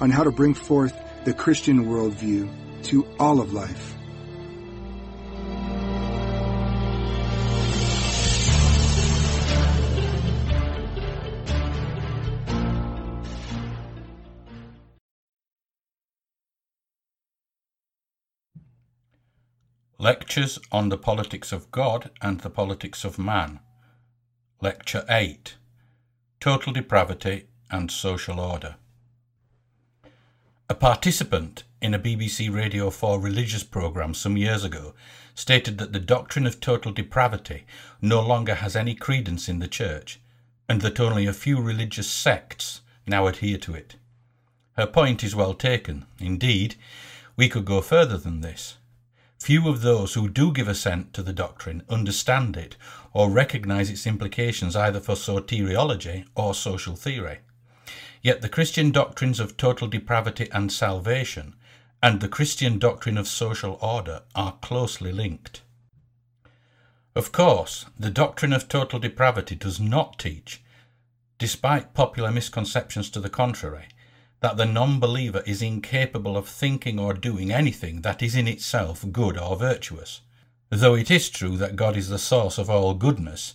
on how to bring forth the Christian worldview to all of life. Lectures on the Politics of God and the Politics of Man. Lecture 8 Total Depravity and Social Order. A participant in a BBC Radio 4 religious programme some years ago stated that the doctrine of total depravity no longer has any credence in the Church, and that only a few religious sects now adhere to it. Her point is well taken. Indeed, we could go further than this. Few of those who do give assent to the doctrine understand it or recognize its implications either for soteriology or social theory. Yet the Christian doctrines of total depravity and salvation and the Christian doctrine of social order are closely linked. Of course, the doctrine of total depravity does not teach, despite popular misconceptions to the contrary, that the non-believer is incapable of thinking or doing anything that is in itself good or virtuous. Though it is true that God is the source of all goodness,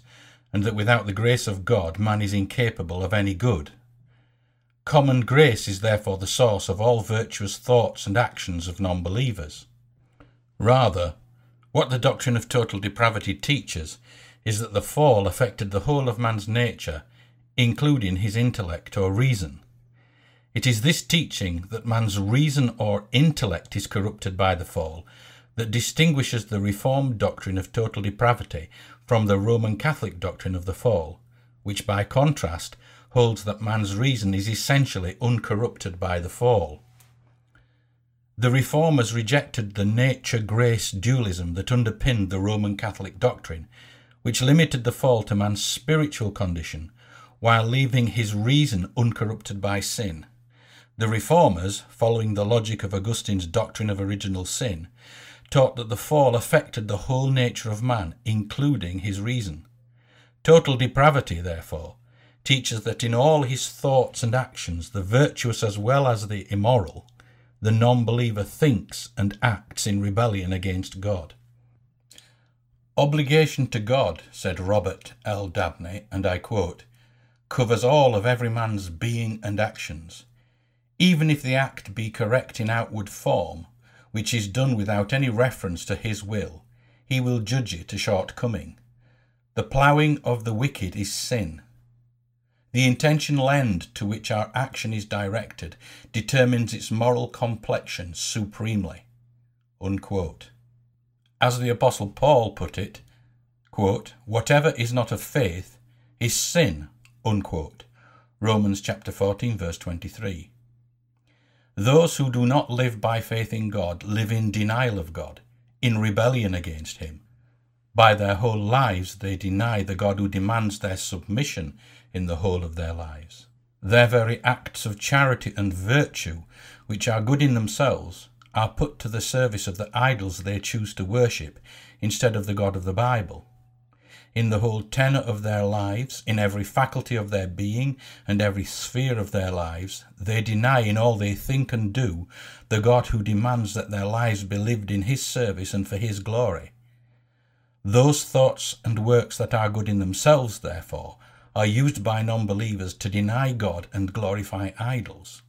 and that without the grace of God man is incapable of any good. Common grace is therefore the source of all virtuous thoughts and actions of non-believers. Rather, what the doctrine of total depravity teaches is that the fall affected the whole of man's nature, including his intellect or reason. It is this teaching that man's reason or intellect is corrupted by the fall that distinguishes the Reformed doctrine of total depravity from the Roman Catholic doctrine of the fall, which by contrast holds that man's reason is essentially uncorrupted by the fall. The Reformers rejected the nature grace dualism that underpinned the Roman Catholic doctrine, which limited the fall to man's spiritual condition while leaving his reason uncorrupted by sin. The Reformers, following the logic of Augustine's doctrine of original sin, taught that the fall affected the whole nature of man, including his reason. Total depravity, therefore, teaches that in all his thoughts and actions, the virtuous as well as the immoral, the non believer thinks and acts in rebellion against God. Obligation to God, said Robert L. Dabney, and I quote, covers all of every man's being and actions even if the act be correct in outward form, which is done without any reference to his will, he will judge it a shortcoming. The ploughing of the wicked is sin. The intentional end to which our action is directed determines its moral complexion supremely. Unquote. As the Apostle Paul put it, quote, whatever is not of faith is sin. Unquote. Romans chapter 14 verse 23. Those who do not live by faith in God live in denial of God, in rebellion against Him. By their whole lives they deny the God who demands their submission in the whole of their lives. Their very acts of charity and virtue, which are good in themselves, are put to the service of the idols they choose to worship instead of the God of the Bible in the whole tenor of their lives, in every faculty of their being, and every sphere of their lives, they deny in all they think and do the God who demands that their lives be lived in His service and for His glory. Those thoughts and works that are good in themselves, therefore, are used by non believers to deny God and glorify idols.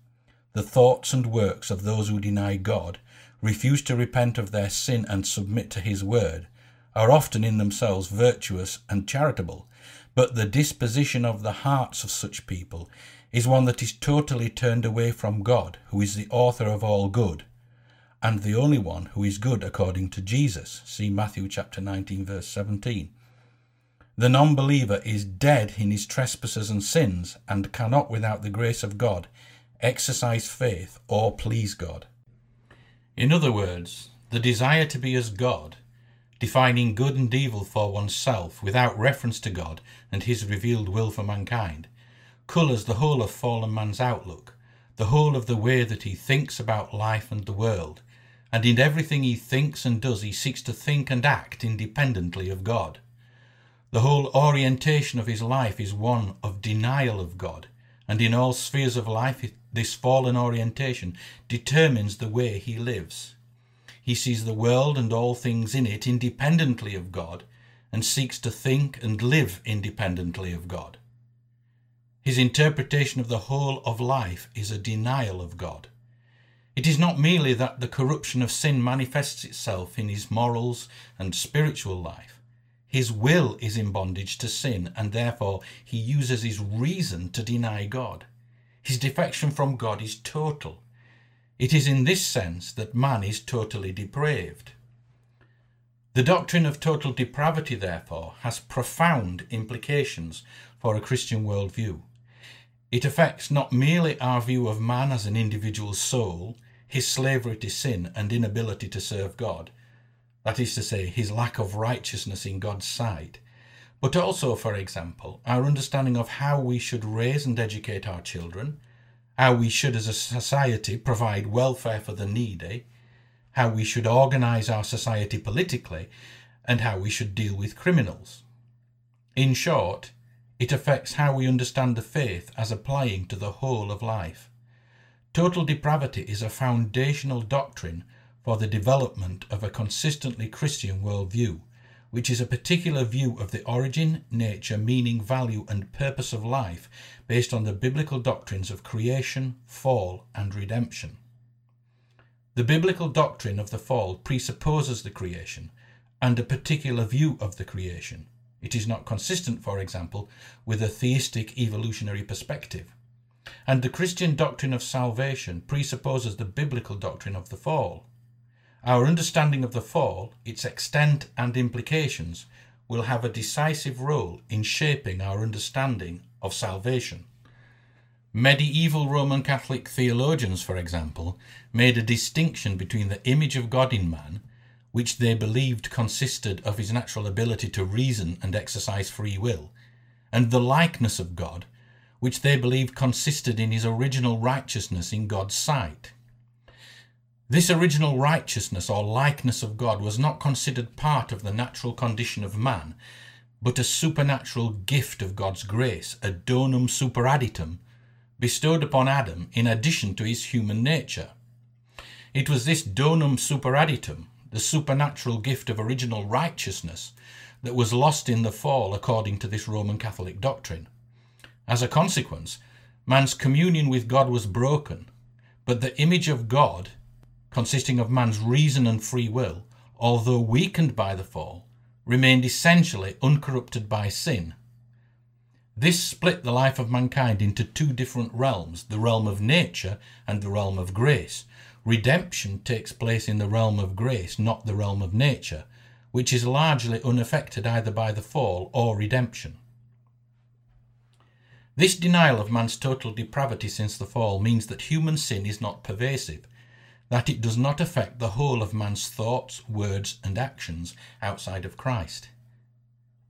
The thoughts and works of those who deny God, refuse to repent of their sin and submit to His word, are often in themselves virtuous and charitable, but the disposition of the hearts of such people is one that is totally turned away from God, who is the author of all good, and the only one who is good according to Jesus. See Matthew chapter 19 verse 17. The non-believer is dead in his trespasses and sins and cannot without the grace of God exercise faith, or please God. In other words, the desire to be as God, defining good and evil for oneself without reference to God and his revealed will for mankind, colours the whole of fallen man's outlook, the whole of the way that he thinks about life and the world, and in everything he thinks and does he seeks to think and act independently of God. The whole orientation of his life is one of denial of God, and in all spheres of life this fallen orientation determines the way he lives. He sees the world and all things in it independently of God, and seeks to think and live independently of God. His interpretation of the whole of life is a denial of God. It is not merely that the corruption of sin manifests itself in his morals and spiritual life. His will is in bondage to sin, and therefore he uses his reason to deny God. His defection from God is total. It is in this sense that man is totally depraved. The doctrine of total depravity, therefore, has profound implications for a Christian worldview. It affects not merely our view of man as an individual soul, his slavery to sin and inability to serve God, that is to say, his lack of righteousness in God's sight, but also, for example, our understanding of how we should raise and educate our children, how we should as a society provide welfare for the needy, how we should organise our society politically, and how we should deal with criminals. In short, it affects how we understand the faith as applying to the whole of life. Total depravity is a foundational doctrine for the development of a consistently Christian worldview, which is a particular view of the origin, nature, meaning, value, and purpose of life based on the biblical doctrines of creation, fall, and redemption. The biblical doctrine of the fall presupposes the creation and a particular view of the creation it is not consistent, for example, with a theistic evolutionary perspective. And the Christian doctrine of salvation presupposes the biblical doctrine of the fall. Our understanding of the fall, its extent and implications, will have a decisive role in shaping our understanding of salvation. Medieval Roman Catholic theologians, for example, made a distinction between the image of God in man which they believed consisted of his natural ability to reason and exercise free will, and the likeness of God, which they believed consisted in his original righteousness in God's sight. This original righteousness or likeness of God was not considered part of the natural condition of man, but a supernatural gift of God's grace, a donum superadditum, bestowed upon Adam in addition to his human nature. It was this donum superadditum the supernatural gift of original righteousness that was lost in the fall according to this Roman Catholic doctrine. As a consequence, man's communion with God was broken, but the image of God, consisting of man's reason and free will, although weakened by the fall, remained essentially uncorrupted by sin. This split the life of mankind into two different realms the realm of nature and the realm of grace, Redemption takes place in the realm of grace, not the realm of nature, which is largely unaffected either by the fall or redemption. This denial of man's total depravity since the fall means that human sin is not pervasive, that it does not affect the whole of man's thoughts, words, and actions outside of Christ.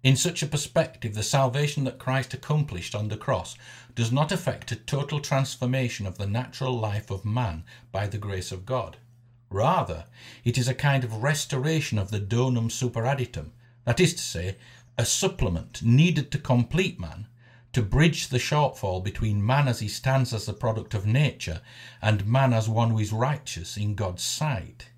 In such a perspective, the salvation that Christ accomplished on the cross does not affect a total transformation of the natural life of man by the grace of God. Rather, it is a kind of restoration of the donum superadditum, that is to say, a supplement needed to complete man, to bridge the shortfall between man as he stands as the product of nature and man as one who is righteous in God's sight.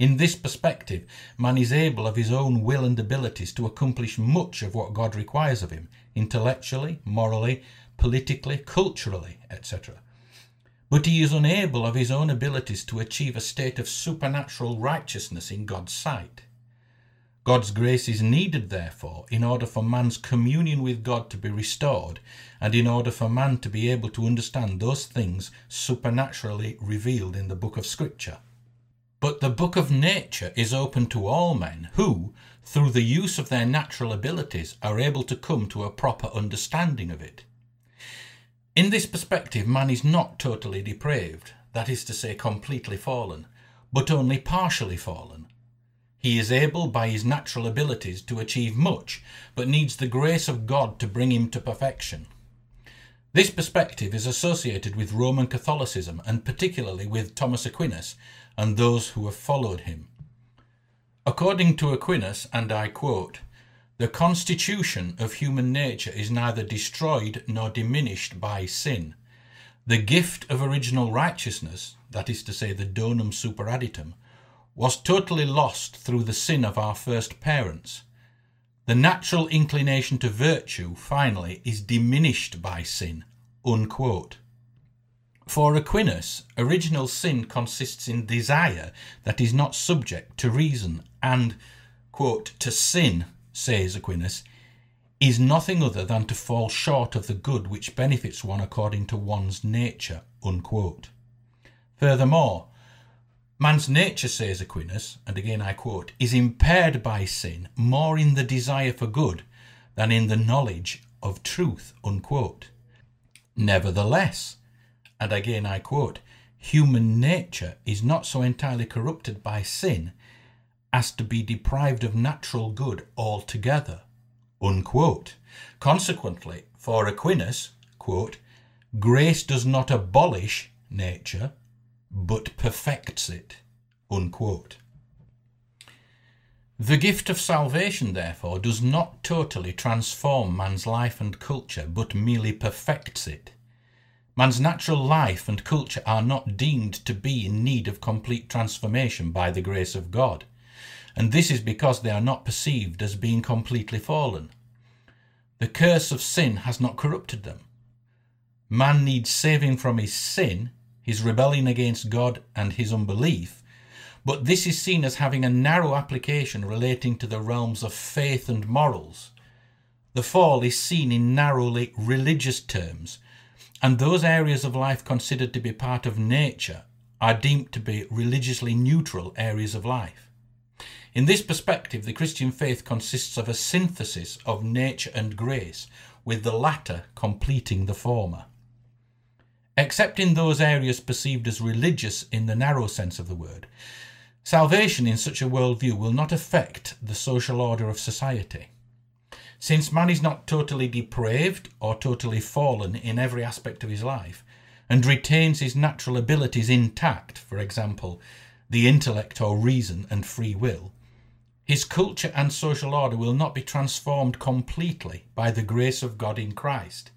In this perspective, man is able of his own will and abilities to accomplish much of what God requires of him, intellectually, morally, politically, culturally, etc. But he is unable of his own abilities to achieve a state of supernatural righteousness in God's sight. God's grace is needed, therefore, in order for man's communion with God to be restored, and in order for man to be able to understand those things supernaturally revealed in the book of Scripture. But the book of nature is open to all men who, through the use of their natural abilities, are able to come to a proper understanding of it. In this perspective, man is not totally depraved, that is to say, completely fallen, but only partially fallen. He is able by his natural abilities to achieve much, but needs the grace of God to bring him to perfection. This perspective is associated with Roman Catholicism and particularly with Thomas Aquinas and those who have followed him. According to Aquinas, and I quote, the constitution of human nature is neither destroyed nor diminished by sin. The gift of original righteousness, that is to say, the donum superadditum, was totally lost through the sin of our first parents. The natural inclination to virtue, finally, is diminished by sin. Unquote. For Aquinas, original sin consists in desire that is not subject to reason, and, quote, to sin, says Aquinas, is nothing other than to fall short of the good which benefits one according to one's nature. Unquote. Furthermore, Man's nature, says Aquinas, and again I quote, is impaired by sin more in the desire for good than in the knowledge of truth. Unquote. Nevertheless, and again I quote, human nature is not so entirely corrupted by sin as to be deprived of natural good altogether. Unquote. Consequently, for Aquinas, quote, grace does not abolish nature, but perfects it. Unquote. The gift of salvation, therefore, does not totally transform man's life and culture, but merely perfects it. Man's natural life and culture are not deemed to be in need of complete transformation by the grace of God, and this is because they are not perceived as being completely fallen. The curse of sin has not corrupted them. Man needs saving from his sin his rebellion against God, and his unbelief, but this is seen as having a narrow application relating to the realms of faith and morals. The fall is seen in narrowly religious terms, and those areas of life considered to be part of nature are deemed to be religiously neutral areas of life. In this perspective, the Christian faith consists of a synthesis of nature and grace, with the latter completing the former. Except in those areas perceived as religious in the narrow sense of the word, salvation in such a worldview will not affect the social order of society. Since man is not totally depraved or totally fallen in every aspect of his life, and retains his natural abilities intact, for example, the intellect or reason and free will, his culture and social order will not be transformed completely by the grace of God in Christ.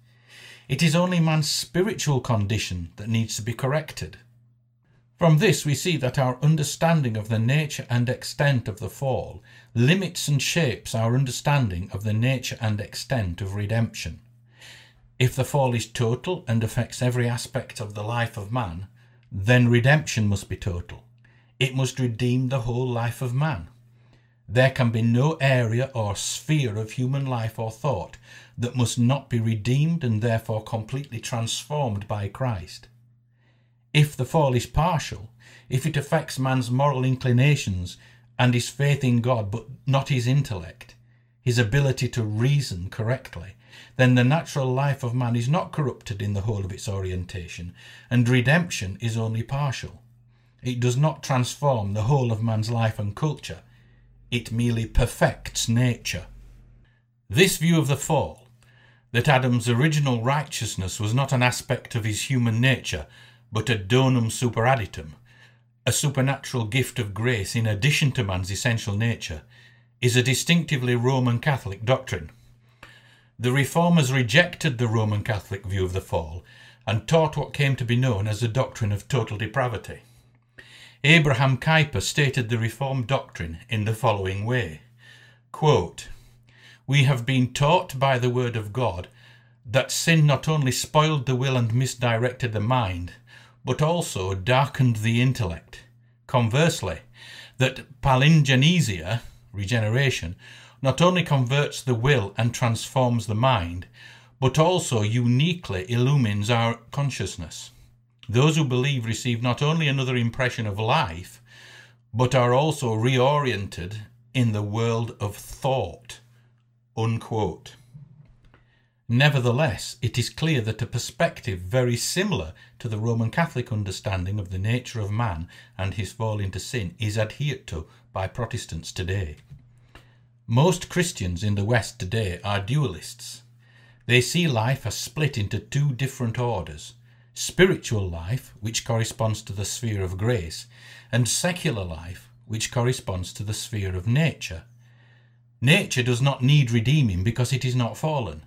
It is only man's spiritual condition that needs to be corrected. From this, we see that our understanding of the nature and extent of the fall limits and shapes our understanding of the nature and extent of redemption. If the fall is total and affects every aspect of the life of man, then redemption must be total. It must redeem the whole life of man. There can be no area or sphere of human life or thought that must not be redeemed and therefore completely transformed by Christ. If the fall is partial, if it affects man's moral inclinations and his faith in God but not his intellect, his ability to reason correctly, then the natural life of man is not corrupted in the whole of its orientation, and redemption is only partial. It does not transform the whole of man's life and culture, it merely perfects nature. This view of the fall, that Adam's original righteousness was not an aspect of his human nature, but a donum superadditum, a supernatural gift of grace in addition to man's essential nature, is a distinctively Roman Catholic doctrine. The Reformers rejected the Roman Catholic view of the fall and taught what came to be known as the doctrine of total depravity. Abraham Kuyper stated the Reformed doctrine in the following way quote, We have been taught by the Word of God that sin not only spoiled the will and misdirected the mind, but also darkened the intellect. Conversely, that palingenesia, regeneration, not only converts the will and transforms the mind, but also uniquely illumines our consciousness. Those who believe receive not only another impression of life, but are also reoriented in the world of thought. Unquote. Nevertheless, it is clear that a perspective very similar to the Roman Catholic understanding of the nature of man and his fall into sin is adhered to by Protestants today. Most Christians in the West today are dualists. They see life as split into two different orders spiritual life, which corresponds to the sphere of grace, and secular life, which corresponds to the sphere of nature. Nature does not need redeeming because it is not fallen.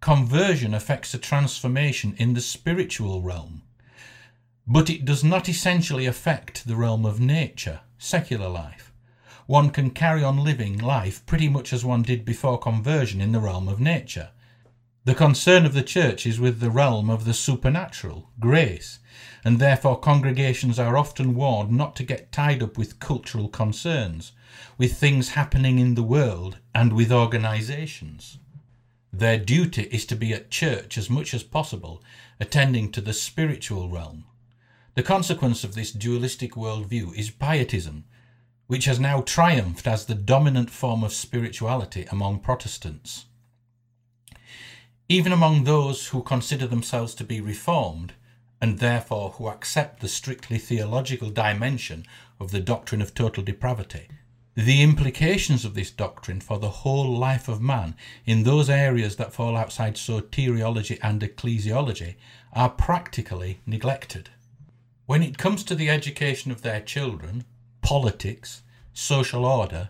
Conversion affects a transformation in the spiritual realm, but it does not essentially affect the realm of nature, secular life. One can carry on living life pretty much as one did before conversion in the realm of nature. The concern of the church is with the realm of the supernatural, grace, and therefore congregations are often warned not to get tied up with cultural concerns, with things happening in the world, and with organizations. Their duty is to be at church as much as possible, attending to the spiritual realm. The consequence of this dualistic worldview is pietism, which has now triumphed as the dominant form of spirituality among Protestants. Even among those who consider themselves to be reformed, and therefore who accept the strictly theological dimension of the doctrine of total depravity, the implications of this doctrine for the whole life of man in those areas that fall outside soteriology and ecclesiology are practically neglected. When it comes to the education of their children, politics, social order,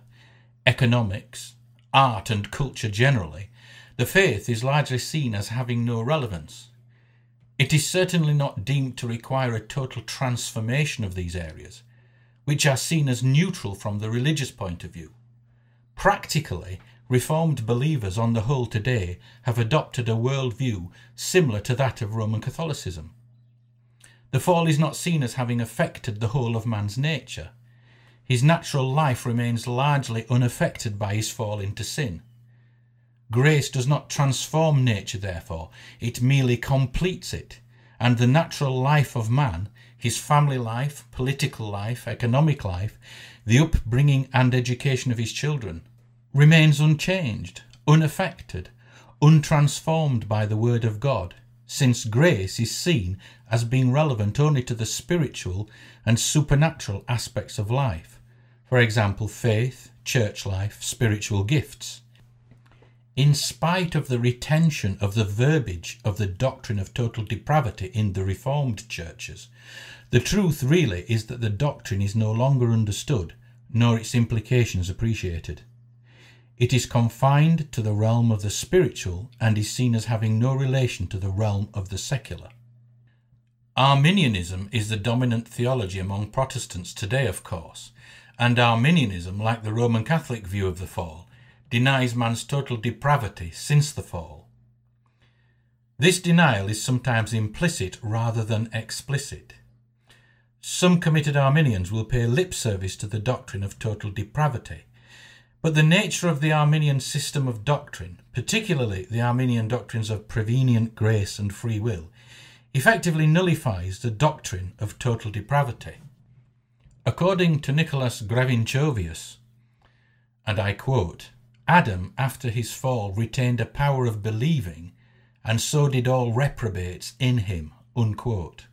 economics, art, and culture generally, the faith is largely seen as having no relevance. It is certainly not deemed to require a total transformation of these areas, which are seen as neutral from the religious point of view. Practically, Reformed believers on the whole today have adopted a worldview similar to that of Roman Catholicism. The fall is not seen as having affected the whole of man's nature. His natural life remains largely unaffected by his fall into sin. Grace does not transform nature, therefore, it merely completes it, and the natural life of man his family life, political life, economic life, the upbringing and education of his children, remains unchanged, unaffected, untransformed by the Word of God, since grace is seen as being relevant only to the spiritual and supernatural aspects of life, for example, faith, church life, spiritual gifts. In spite of the retention of the verbiage of the doctrine of total depravity in the Reformed churches, the truth really is that the doctrine is no longer understood, nor its implications appreciated. It is confined to the realm of the spiritual and is seen as having no relation to the realm of the secular. Arminianism is the dominant theology among Protestants today, of course, and Arminianism, like the Roman Catholic view of the fall, denies man's total depravity since the fall. This denial is sometimes implicit rather than explicit. Some committed Arminians will pay lip service to the doctrine of total depravity, but the nature of the Arminian system of doctrine, particularly the Arminian doctrines of prevenient grace and free will, effectively nullifies the doctrine of total depravity. According to Nicholas Grevinchovius, and I quote, Adam, after his fall, retained a power of believing, and so did all reprobates in him. Unquote.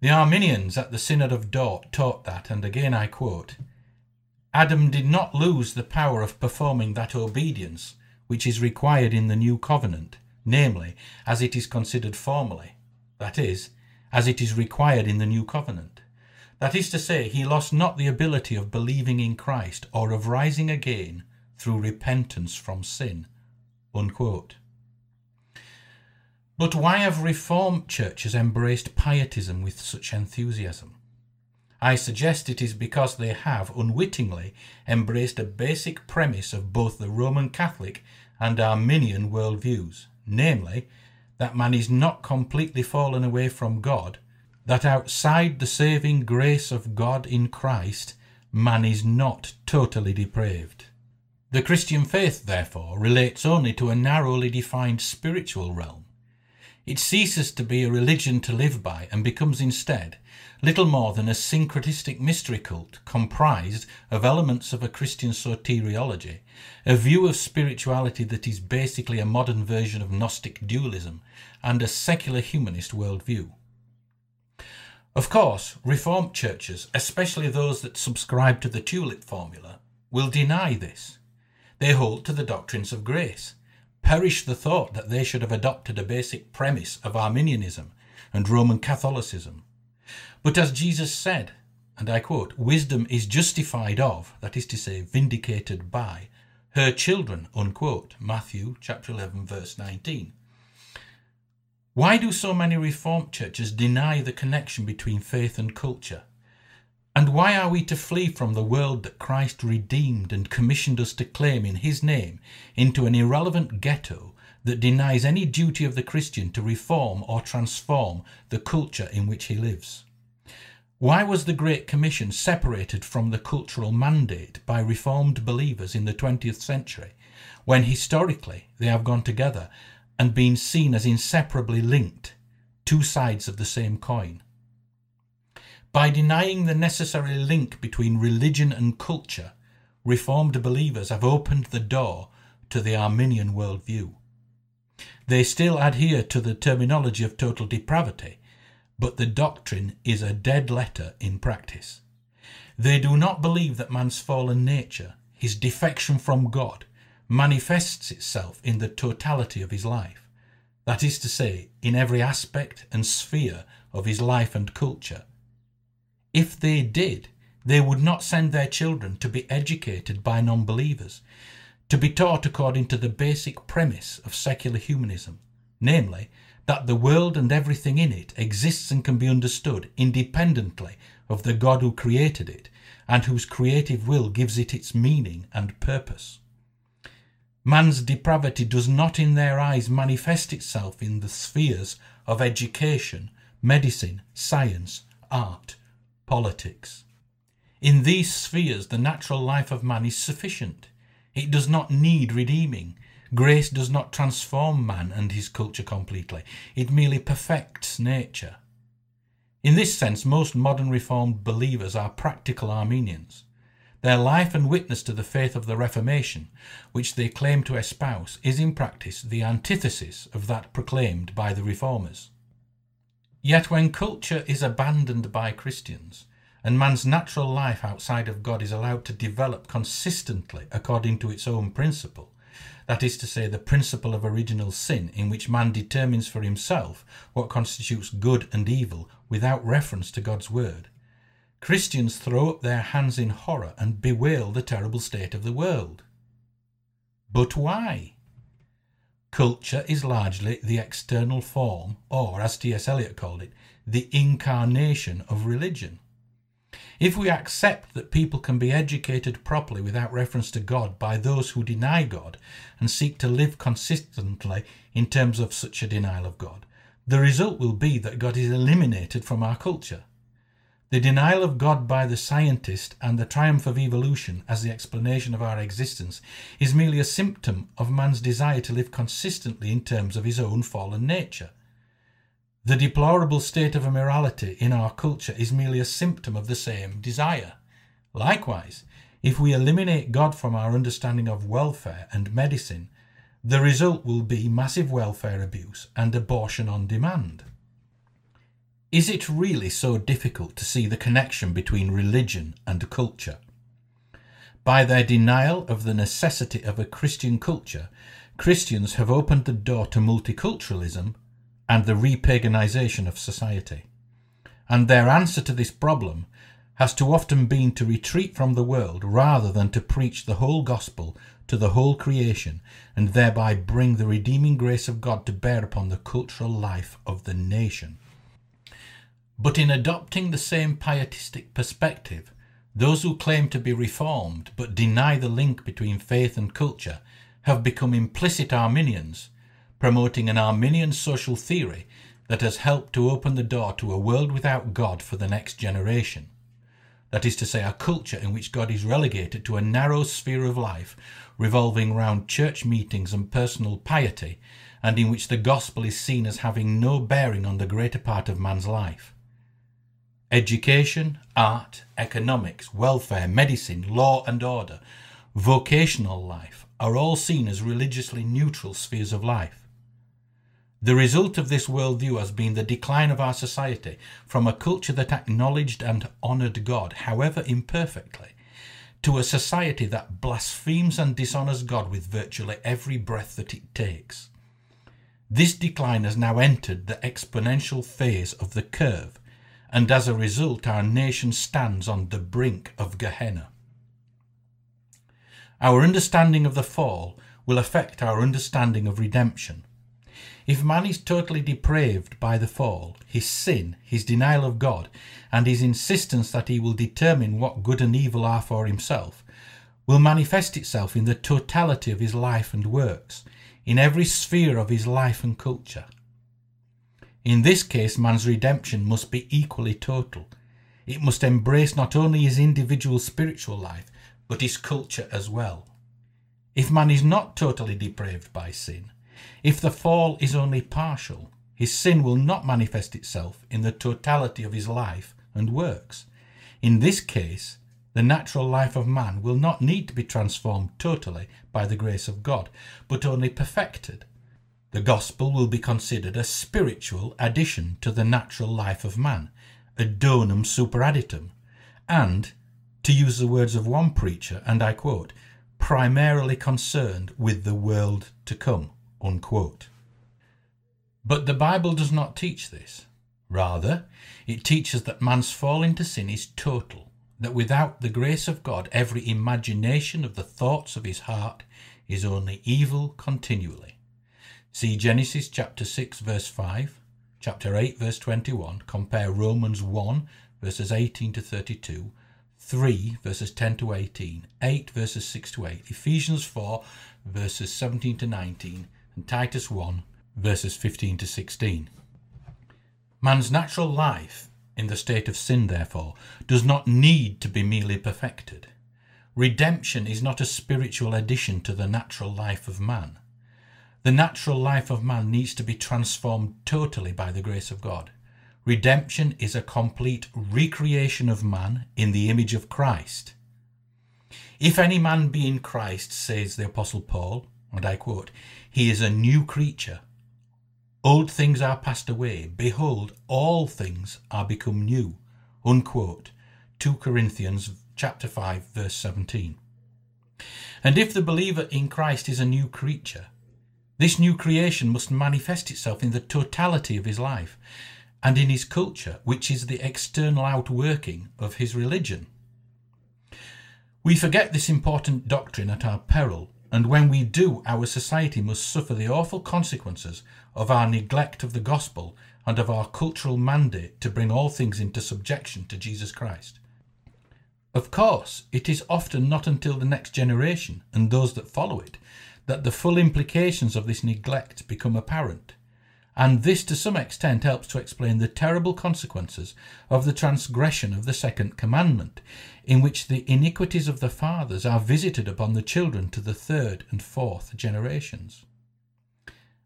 The Arminians at the Synod of Dort taught that, and again I quote, Adam did not lose the power of performing that obedience which is required in the new covenant, namely, as it is considered formally, that is, as it is required in the new covenant. That is to say, he lost not the ability of believing in Christ or of rising again through repentance from sin. Unquote. But why have Reformed churches embraced pietism with such enthusiasm? I suggest it is because they have unwittingly embraced a basic premise of both the Roman Catholic and Arminian worldviews, namely, that man is not completely fallen away from God that outside the saving grace of God in Christ, man is not totally depraved. The Christian faith, therefore, relates only to a narrowly defined spiritual realm. It ceases to be a religion to live by and becomes instead little more than a syncretistic mystery cult comprised of elements of a Christian soteriology, a view of spirituality that is basically a modern version of Gnostic dualism, and a secular humanist worldview. Of course, Reformed churches, especially those that subscribe to the tulip formula, will deny this. They hold to the doctrines of grace. Perish the thought that they should have adopted a basic premise of Arminianism and Roman Catholicism but as Jesus said, and I quote, wisdom is justified of, that is to say, vindicated by, her children, unquote. Matthew chapter 11, verse 19. Why do so many Reformed churches deny the connection between faith and culture? And why are we to flee from the world that Christ redeemed and commissioned us to claim in His name into an irrelevant ghetto that denies any duty of the Christian to reform or transform the culture in which he lives? Why was the Great Commission separated from the cultural mandate by Reformed believers in the 20th century, when historically they have gone together and been seen as inseparably linked, two sides of the same coin? By denying the necessary link between religion and culture, Reformed believers have opened the door to the Arminian worldview. They still adhere to the terminology of total depravity but the doctrine is a dead letter in practice. They do not believe that man's fallen nature, his defection from God, manifests itself in the totality of his life, that is to say, in every aspect and sphere of his life and culture. If they did, they would not send their children to be educated by non believers, to be taught according to the basic premise of secular humanism, namely, that the world and everything in it exists and can be understood independently of the God who created it and whose creative will gives it its meaning and purpose. Man's depravity does not in their eyes manifest itself in the spheres of education, medicine, science, art, politics. In these spheres, the natural life of man is sufficient. It does not need redeeming. Grace does not transform man and his culture completely, it merely perfects nature. In this sense, most modern Reformed believers are practical Arminians. Their life and witness to the faith of the Reformation, which they claim to espouse, is in practice the antithesis of that proclaimed by the Reformers. Yet when culture is abandoned by Christians, and man's natural life outside of God is allowed to develop consistently according to its own principle, that is to say, the principle of original sin, in which man determines for himself what constitutes good and evil without reference to God's word. Christians throw up their hands in horror and bewail the terrible state of the world. But why? Culture is largely the external form, or as T.S. Eliot called it, the incarnation of religion. If we accept that people can be educated properly without reference to God by those who deny God and seek to live consistently in terms of such a denial of God, the result will be that God is eliminated from our culture. The denial of God by the scientist and the triumph of evolution as the explanation of our existence is merely a symptom of man's desire to live consistently in terms of his own fallen nature. The deplorable state of immorality in our culture is merely a symptom of the same desire. Likewise, if we eliminate God from our understanding of welfare and medicine, the result will be massive welfare abuse and abortion on demand. Is it really so difficult to see the connection between religion and culture? By their denial of the necessity of a Christian culture, Christians have opened the door to multiculturalism and the repaganization of society. And their answer to this problem has too often been to retreat from the world rather than to preach the whole gospel to the whole creation and thereby bring the redeeming grace of God to bear upon the cultural life of the nation. But in adopting the same pietistic perspective, those who claim to be reformed but deny the link between faith and culture have become implicit Arminians promoting an Arminian social theory that has helped to open the door to a world without God for the next generation. That is to say, a culture in which God is relegated to a narrow sphere of life revolving round church meetings and personal piety, and in which the gospel is seen as having no bearing on the greater part of man's life. Education, art, economics, welfare, medicine, law and order, vocational life are all seen as religiously neutral spheres of life. The result of this worldview has been the decline of our society from a culture that acknowledged and honoured God, however imperfectly, to a society that blasphemes and dishonours God with virtually every breath that it takes. This decline has now entered the exponential phase of the curve, and as a result, our nation stands on the brink of Gehenna. Our understanding of the fall will affect our understanding of redemption. If man is totally depraved by the fall, his sin, his denial of God, and his insistence that he will determine what good and evil are for himself, will manifest itself in the totality of his life and works, in every sphere of his life and culture. In this case, man's redemption must be equally total. It must embrace not only his individual spiritual life, but his culture as well. If man is not totally depraved by sin, if the fall is only partial, his sin will not manifest itself in the totality of his life and works. In this case, the natural life of man will not need to be transformed totally by the grace of God, but only perfected. The gospel will be considered a spiritual addition to the natural life of man, a donum superadditum, and, to use the words of one preacher, and I quote, primarily concerned with the world to come. Unquote. But the Bible does not teach this. Rather, it teaches that man's fall into sin is total, that without the grace of God, every imagination of the thoughts of his heart is only evil continually. See Genesis chapter 6, verse 5, chapter 8, verse 21, compare Romans 1, verses 18 to 32, 3, verses 10 to 18, 8, verses 6 to 8, Ephesians 4, verses 17 to 19, and Titus 1, verses 15 to 16. Man's natural life, in the state of sin, therefore, does not need to be merely perfected. Redemption is not a spiritual addition to the natural life of man. The natural life of man needs to be transformed totally by the grace of God. Redemption is a complete recreation of man in the image of Christ. If any man be in Christ, says the Apostle Paul, and I quote, He is a new creature. Old things are passed away. Behold, all things are become new. Unquote. 2 Corinthians chapter 5 verse 17. And if the believer in Christ is a new creature, this new creation must manifest itself in the totality of his life and in his culture, which is the external outworking of his religion. We forget this important doctrine at our peril and when we do, our society must suffer the awful consequences of our neglect of the gospel and of our cultural mandate to bring all things into subjection to Jesus Christ. Of course, it is often not until the next generation and those that follow it that the full implications of this neglect become apparent and this to some extent helps to explain the terrible consequences of the transgression of the second commandment, in which the iniquities of the fathers are visited upon the children to the third and fourth generations.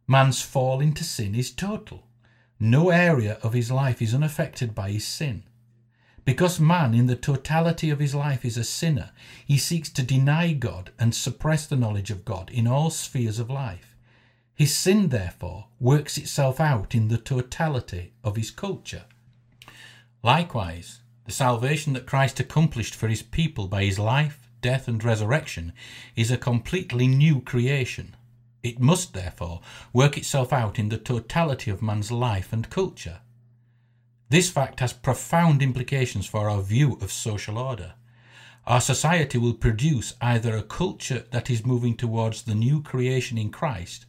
Man's fall into sin is total. No area of his life is unaffected by his sin. Because man, in the totality of his life, is a sinner, he seeks to deny God and suppress the knowledge of God in all spheres of life. His sin, therefore, works itself out in the totality of his culture. Likewise, the salvation that Christ accomplished for his people by his life, death, and resurrection is a completely new creation. It must, therefore, work itself out in the totality of man's life and culture. This fact has profound implications for our view of social order. Our society will produce either a culture that is moving towards the new creation in Christ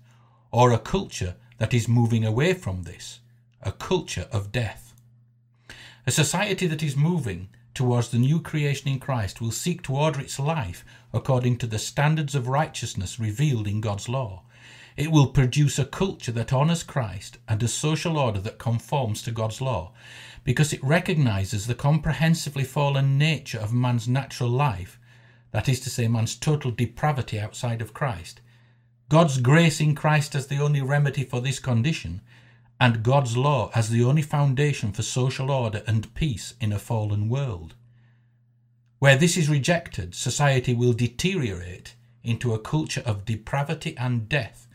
or a culture that is moving away from this, a culture of death. A society that is moving towards the new creation in Christ will seek to order its life according to the standards of righteousness revealed in God's law. It will produce a culture that honours Christ and a social order that conforms to God's law, because it recognises the comprehensively fallen nature of man's natural life, that is to say, man's total depravity outside of Christ, God's grace in Christ as the only remedy for this condition, and God's law as the only foundation for social order and peace in a fallen world. Where this is rejected, society will deteriorate into a culture of depravity and death,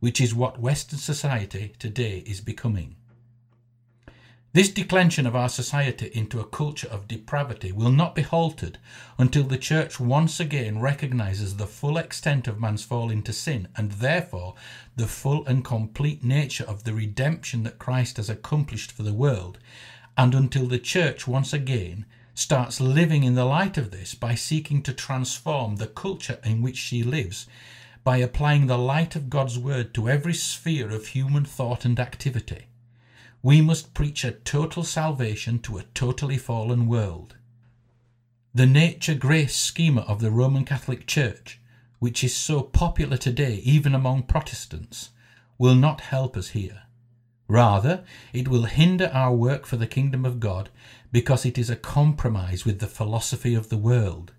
which is what Western society today is becoming. This declension of our society into a culture of depravity will not be halted until the Church once again recognizes the full extent of man's fall into sin and therefore the full and complete nature of the redemption that Christ has accomplished for the world, and until the Church once again starts living in the light of this by seeking to transform the culture in which she lives by applying the light of God's Word to every sphere of human thought and activity we must preach a total salvation to a totally fallen world. The nature grace schema of the Roman Catholic Church, which is so popular today even among Protestants, will not help us here. Rather, it will hinder our work for the kingdom of God because it is a compromise with the philosophy of the world.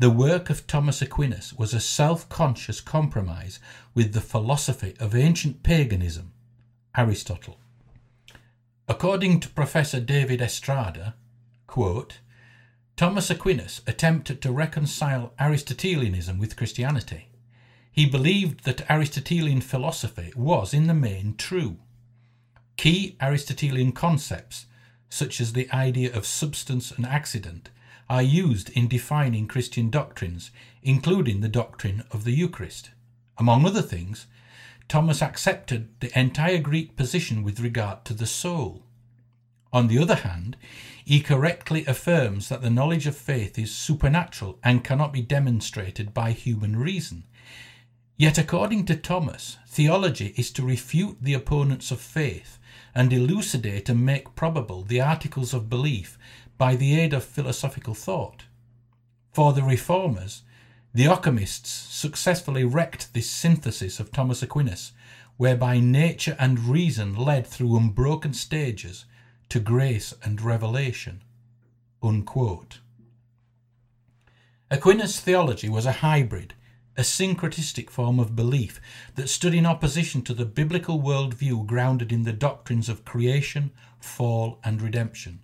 The work of Thomas Aquinas was a self conscious compromise with the philosophy of ancient paganism, Aristotle. According to Professor David Estrada, quote, Thomas Aquinas attempted to reconcile Aristotelianism with Christianity. He believed that Aristotelian philosophy was in the main true. Key Aristotelian concepts, such as the idea of substance and accident, are used in defining Christian doctrines, including the doctrine of the Eucharist. Among other things, Thomas accepted the entire Greek position with regard to the soul. On the other hand, he correctly affirms that the knowledge of faith is supernatural and cannot be demonstrated by human reason. Yet, according to Thomas, theology is to refute the opponents of faith and elucidate and make probable the articles of belief by the aid of philosophical thought. For the reformers, the Occamists successfully wrecked this synthesis of Thomas Aquinas, whereby nature and reason led through unbroken stages to grace and revelation. Unquote. Aquinas' theology was a hybrid, a syncretistic form of belief that stood in opposition to the biblical worldview grounded in the doctrines of creation, fall, and redemption.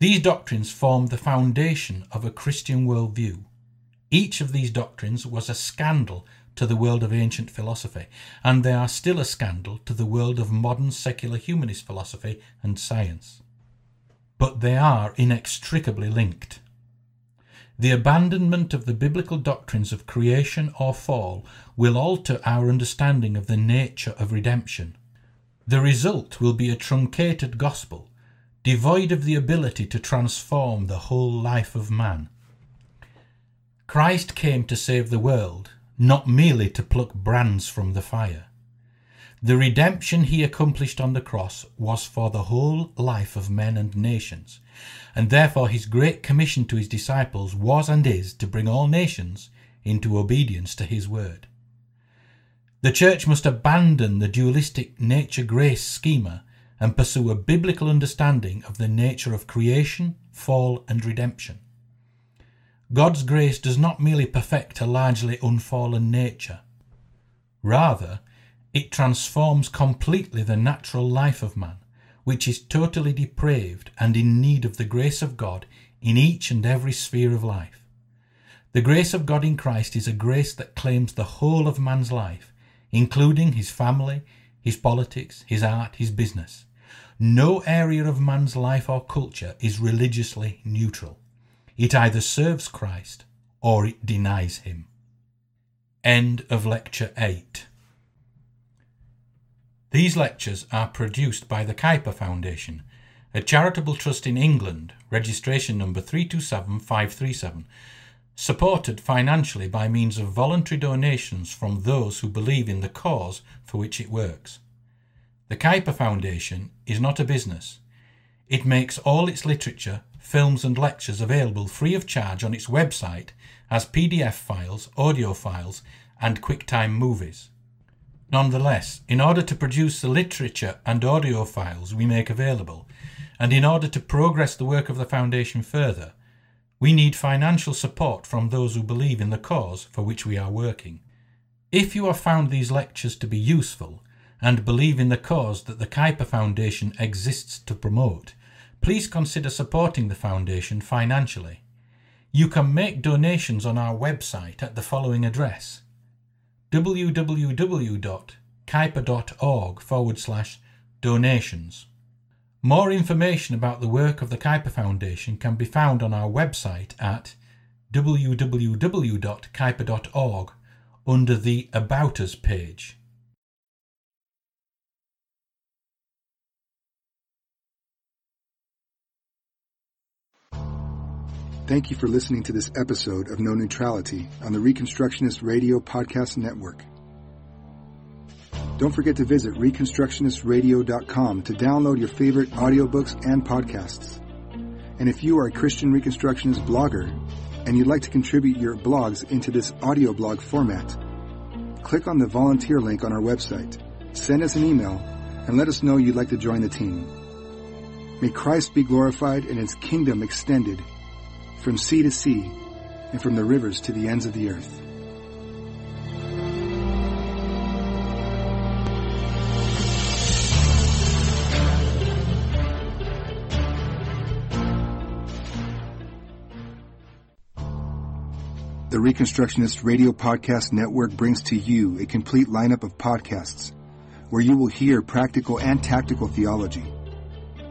These doctrines formed the foundation of a Christian worldview. Each of these doctrines was a scandal to the world of ancient philosophy, and they are still a scandal to the world of modern secular humanist philosophy and science. But they are inextricably linked. The abandonment of the biblical doctrines of creation or fall will alter our understanding of the nature of redemption. The result will be a truncated gospel, devoid of the ability to transform the whole life of man. Christ came to save the world, not merely to pluck brands from the fire. The redemption he accomplished on the cross was for the whole life of men and nations, and therefore his great commission to his disciples was and is to bring all nations into obedience to his word. The church must abandon the dualistic nature grace schema and pursue a biblical understanding of the nature of creation, fall, and redemption. God's grace does not merely perfect a largely unfallen nature. Rather, it transforms completely the natural life of man, which is totally depraved and in need of the grace of God in each and every sphere of life. The grace of God in Christ is a grace that claims the whole of man's life, including his family, his politics, his art, his business. No area of man's life or culture is religiously neutral. It either serves Christ or it denies him. End of Lecture 8. These lectures are produced by the Kuyper Foundation, a charitable trust in England, registration number 327537, supported financially by means of voluntary donations from those who believe in the cause for which it works. The Kuyper Foundation is not a business. It makes all its literature films, and lectures available free of charge on its website as PDF files, audio files, and QuickTime movies. Nonetheless, in order to produce the literature and audio files we make available, and in order to progress the work of the Foundation further, we need financial support from those who believe in the cause for which we are working. If you have found these lectures to be useful and believe in the cause that the Kuyper Foundation exists to promote, please consider supporting the Foundation financially. You can make donations on our website at the following address www.kuyper.org forward slash donations. More information about the work of the Kuyper Foundation can be found on our website at www.kuyper.org under the About Us page. Thank you for listening to this episode of No Neutrality on the Reconstructionist Radio Podcast Network. Don't forget to visit ReconstructionistRadio.com to download your favorite audiobooks and podcasts. And if you are a Christian Reconstructionist blogger and you'd like to contribute your blogs into this audio blog format, click on the volunteer link on our website, send us an email, and let us know you'd like to join the team. May Christ be glorified and his kingdom extended from sea to sea, and from the rivers to the ends of the earth. The Reconstructionist Radio Podcast Network brings to you a complete lineup of podcasts where you will hear practical and tactical theology